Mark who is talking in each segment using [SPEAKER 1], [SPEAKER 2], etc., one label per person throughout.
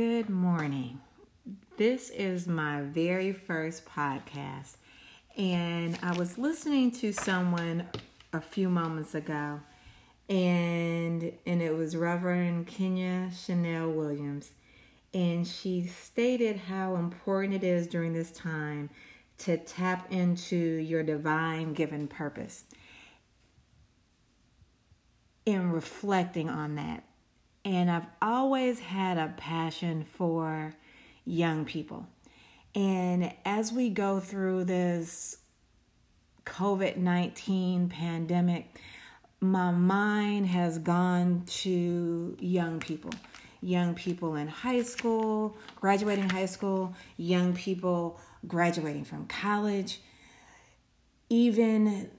[SPEAKER 1] Good morning. This is my very first podcast, and I was listening to someone a few moments ago, and and it was Reverend Kenya Chanel Williams, and she stated how important it is during this time to tap into your divine given purpose. In reflecting on that, and I've always had a passion for young people. And as we go through this COVID 19 pandemic, my mind has gone to young people. Young people in high school, graduating high school, young people graduating from college, even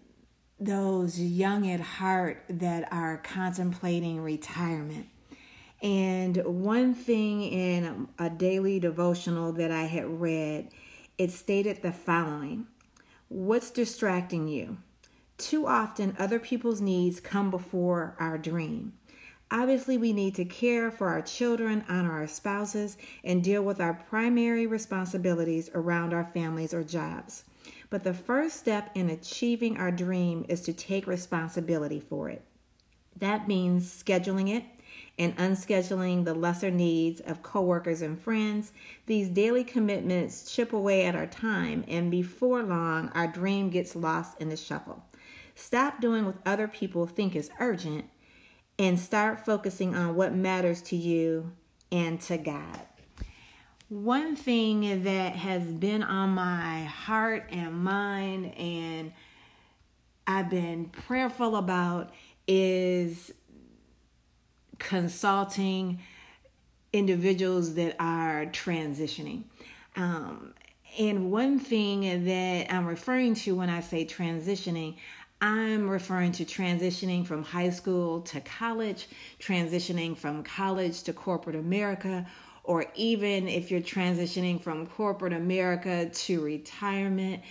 [SPEAKER 1] those young at heart that are contemplating retirement. And one thing in a daily devotional that I had read, it stated the following What's distracting you? Too often, other people's needs come before our dream. Obviously, we need to care for our children, honor our spouses, and deal with our primary responsibilities around our families or jobs. But the first step in achieving our dream is to take responsibility for it. That means scheduling it, and unscheduling the lesser needs of coworkers and friends, these daily commitments chip away at our time, and before long, our dream gets lost in the shuffle. Stop doing what other people think is urgent and start focusing on what matters to you and to God. One thing that has been on my heart and mind, and I've been prayerful about, is consulting individuals that are transitioning. Um, and one thing that I'm referring to when I say transitioning, I'm referring to transitioning from high school to college, transitioning from college to corporate America, or even if you're transitioning from corporate America to retirement,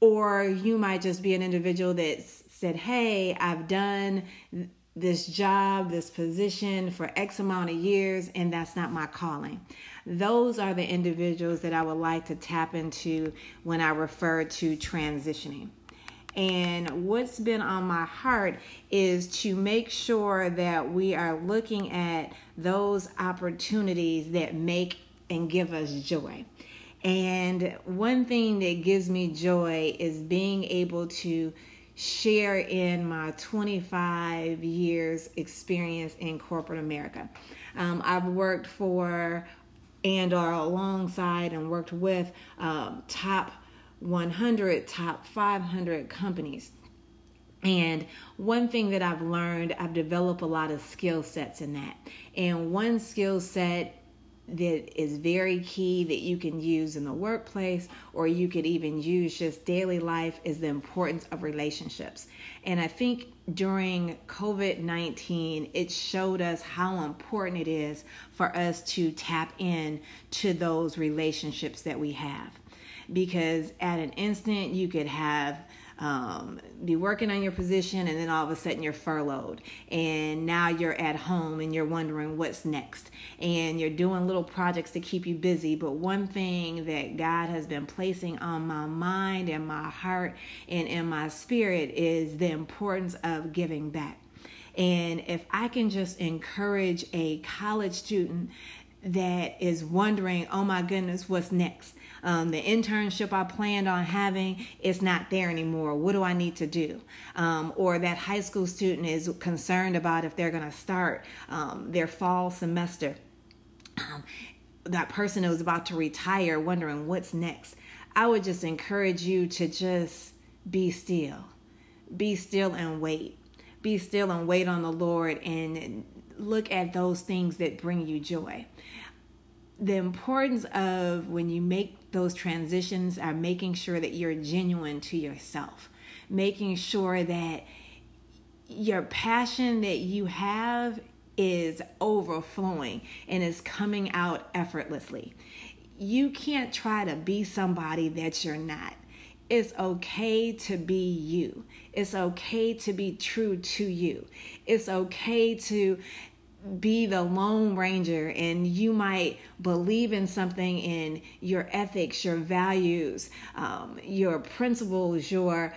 [SPEAKER 1] or you might just be an individual that said, Hey, I've done this job, this position for X amount of years, and that's not my calling. Those are the individuals that I would like to tap into when I refer to transitioning. And what's been on my heart is to make sure that we are looking at those opportunities that make and give us joy. And one thing that gives me joy is being able to share in my 25 years experience in corporate America. Um, I've worked for and are alongside and worked with um, top 100, top 500 companies. And one thing that I've learned, I've developed a lot of skill sets in that. And one skill set that is very key that you can use in the workplace or you could even use just daily life is the importance of relationships. And I think during COVID 19, it showed us how important it is for us to tap in to those relationships that we have. Because at an instant, you could have um, be working on your position and then all of a sudden you're furloughed. And now you're at home and you're wondering what's next. And you're doing little projects to keep you busy. But one thing that god has been placing on my mind and my heart and in my spirit is the importance of giving back. And if I can just encourage a college student that is wondering, oh my goodness, what's next? Um, the internship I planned on having is not there anymore. What do I need to do? Um, or that high school student is concerned about if they're going to start um, their fall semester. Um, that person who's about to retire, wondering what's next. I would just encourage you to just be still. Be still and wait. Be still and wait on the Lord and look at those things that bring you joy the importance of when you make those transitions are making sure that you're genuine to yourself, making sure that your passion that you have is overflowing and is coming out effortlessly. You can't try to be somebody that you're not. It's okay to be you. It's okay to be true to you. It's okay to be the lone ranger and you might believe in something in your ethics your values um, your principles your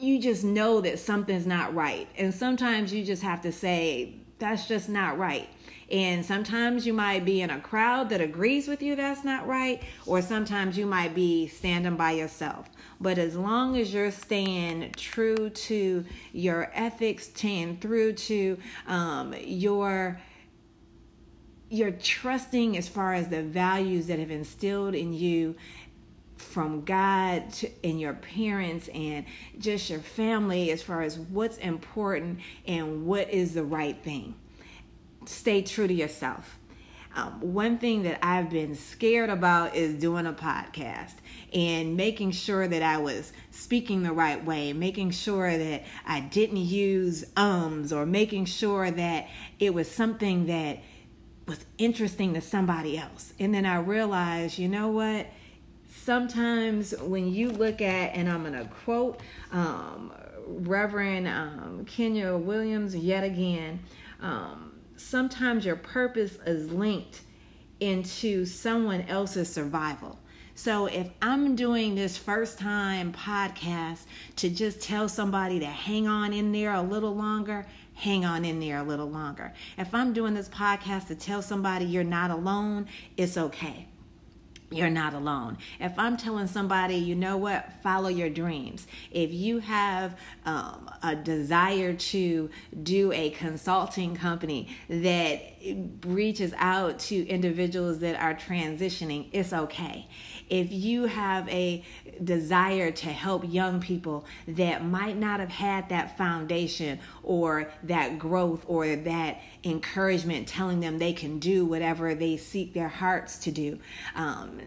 [SPEAKER 1] you just know that something's not right. And sometimes you just have to say that's just not right and sometimes you might be in a crowd that agrees with you that's not right, or sometimes you might be standing by yourself. But as long as you're staying true to your ethics, staying through to um, your trusting as far as the values that have instilled in you from God to, and your parents and just your family as far as what's important and what is the right thing stay true to yourself. Um, one thing that I've been scared about is doing a podcast and making sure that I was speaking the right way, making sure that I didn't use ums, or making sure that it was something that was interesting to somebody else. And then I realized, you know what? Sometimes when you look at, and I'm going to quote um, Reverend um, Kenya Williams yet again. Um, sometimes your purpose is linked into someone else's survival. So if I'm doing this first time podcast to just tell somebody to hang on in there a little longer, hang on in there a little longer. If I'm doing this podcast to tell somebody you're not alone, it's okay you're not alone. If I'm telling somebody, you know what, follow your dreams. If you have um, a desire to do a consulting company that reaches out to individuals that are transitioning, it's okay. If you have a desire to help young people that might not have had that foundation or that growth or that encouragement telling them they can do whatever they seek their hearts to do. Um,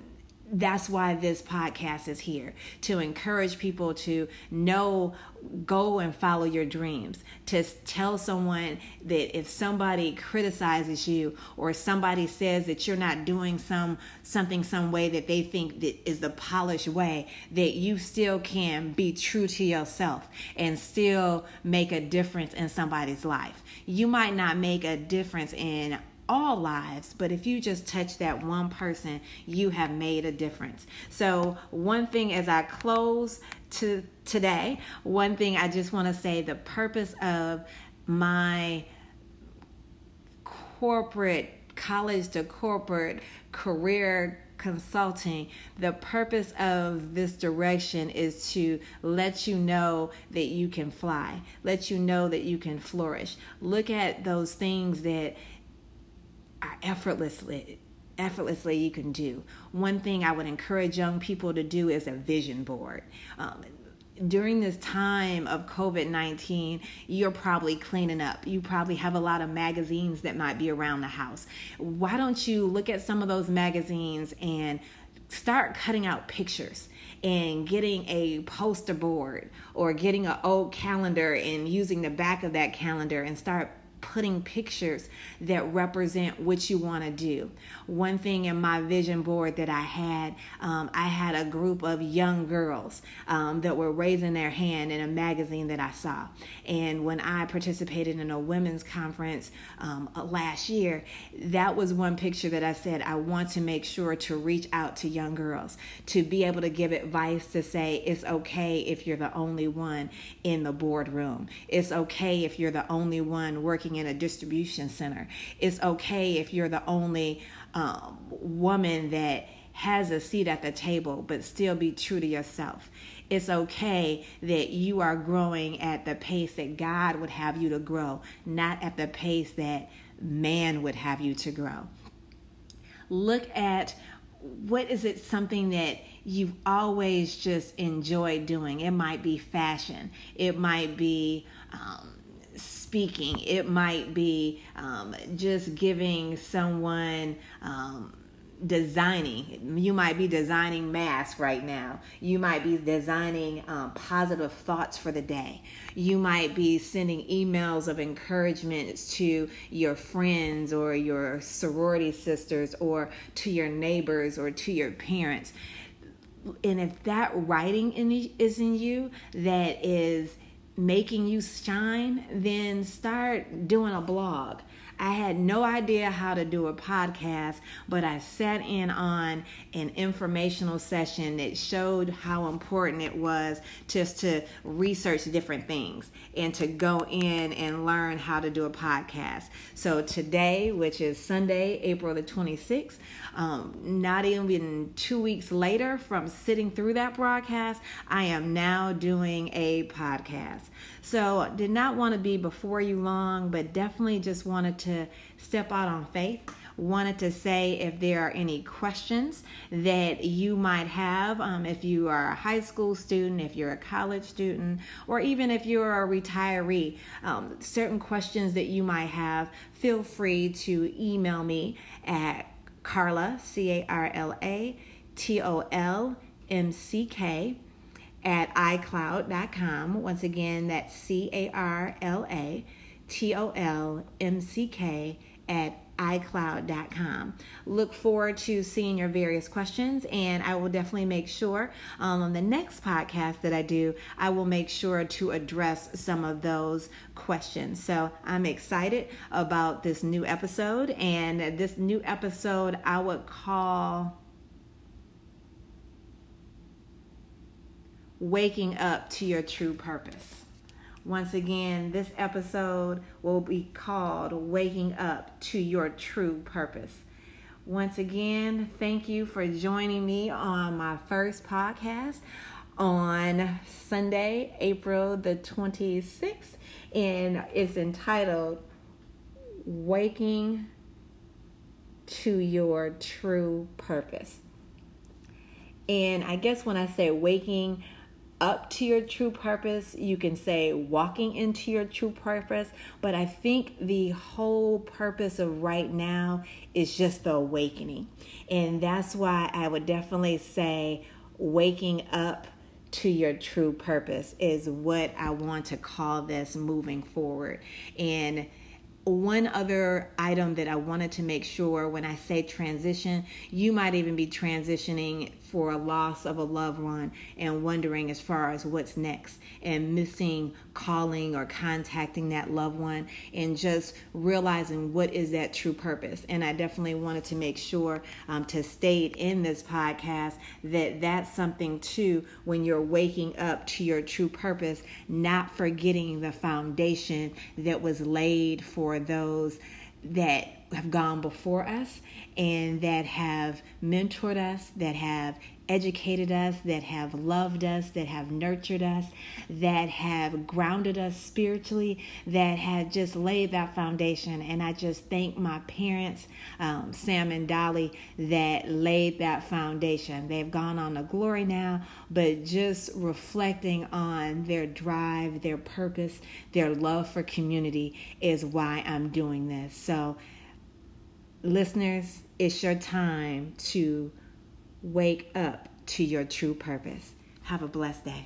[SPEAKER 1] that's why this podcast is here to encourage people to know go and follow your dreams to tell someone that if somebody criticizes you or somebody says that you're not doing some something some way that they think that is the polished way that you still can be true to yourself and still make a difference in somebody's life. You might not make a difference in all lives, but if you just touch that one person, you have made a difference. So, one thing as I close to today, one thing I just want to say the purpose of my corporate college to corporate career consulting, the purpose of this direction is to let you know that you can fly, let you know that you can flourish. Look at those things that effortlessly effortlessly you can do. One thing I would encourage young people to do is a vision board. Um, during this time of COVID 19, you're probably cleaning up. You probably have a lot of magazines that might be around the house. Why don't you look at some of those magazines and start cutting out pictures? and getting a poster board or getting an old calendar and using the back of that calendar and start putting pictures that represent what you want to do. One thing in my vision board that I had, um, I had a group of young girls um, that were raising their hand in a magazine that I saw. And when I participated in a women's conference um, uh, last year, that was one picture that I said, I want to make sure to reach out to young girls, to be able to give advice to say, it's okay if you're the only one in the boardroom. It's okay if you're the only one working working in a distribution center. It's okay if you're the only um, woman that has a seat at the table, but still be true to yourself. It's okay that you are growing at the pace that God would have you to grow, not at the pace that man would have you to grow. Look at what is it something that you've always just enjoyed doing? It might be fashion, it might be um, speaking, it might be um, just giving someone. Um, designing. You might be designing masks right now. You might be designing um, positive thoughts for the day. You might be sending emails of encouragement to your friends or your sorority sisters or to your neighbors or to your parents. And if that writing in, is in you that is making you shine, then start doing a blog. I had no idea how to do a podcast, but I sat in on an informational session that showed how important it was just to research different things and to go in and learn how to do a podcast. So today, which is Sunday, April the 26th, um, not even two weeks later from sitting through that broadcast, I am now doing a podcast. So, did not want to be before you long, but definitely just wanted to step out on faith. Wanted to say if there are any questions that you might have, um, if you are a high school student, if you're a college student, or even if you're a retiree, um, certain questions that you might have, feel free to email me at Carla, C A R L A T O L M C K at iCloud.com. Once again, that's C A R L A T O L M C K at iCloud.com. Look forward to seeing your various questions, and I will definitely make sure um, on the next podcast that I do, I will make sure to address some of those questions. So I'm excited about this new episode, and this new episode I would call waking up to your true purpose. Once again, this episode will be called Waking Up to Your True Purpose. Once again, thank you for joining me on my first podcast on Sunday, April the 26th, and it's entitled Waking to Your True Purpose. And I guess when I say waking, up to your true purpose. You can say walking into your true purpose. But I think the whole purpose of right now is just the awakening. And that's why I would definitely say waking up to your true purpose is what I want to call this moving forward. And one other item that I wanted to make sure when I say transition, you might even be transitioning for a loss of a loved one and wondering as far as what's next and missing calling or contacting that loved one and just realizing what is that true purpose. And I definitely wanted to make sure um, to state in this podcast that that's something too when you're waking up to your true purpose, not forgetting the foundation that was laid for those that have gone before us and that have mentored us, that have educated us, that have loved us, that have nurtured us, that have grounded us spiritually, that have just laid that foundation. And I just thank my parents, um, Sam and Dolly, that laid that foundation. They've gone on to glory now, but just reflecting on their drive, their purpose, their love for community is why I'm doing this. So, listeners, it's your time to wake up to your true purpose. Have a blessed day.